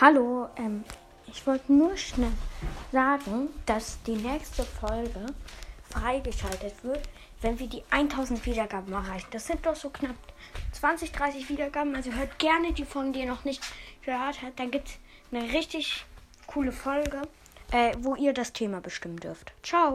Hallo, ähm, ich wollte nur schnell sagen, dass die nächste Folge freigeschaltet wird, wenn wir die 1000 Wiedergaben erreichen. Das sind doch so knapp 20, 30 Wiedergaben. Also hört gerne die Folgen, die ihr noch nicht gehört habt. Dann gibt es eine richtig coole Folge, äh, wo ihr das Thema bestimmen dürft. Ciao.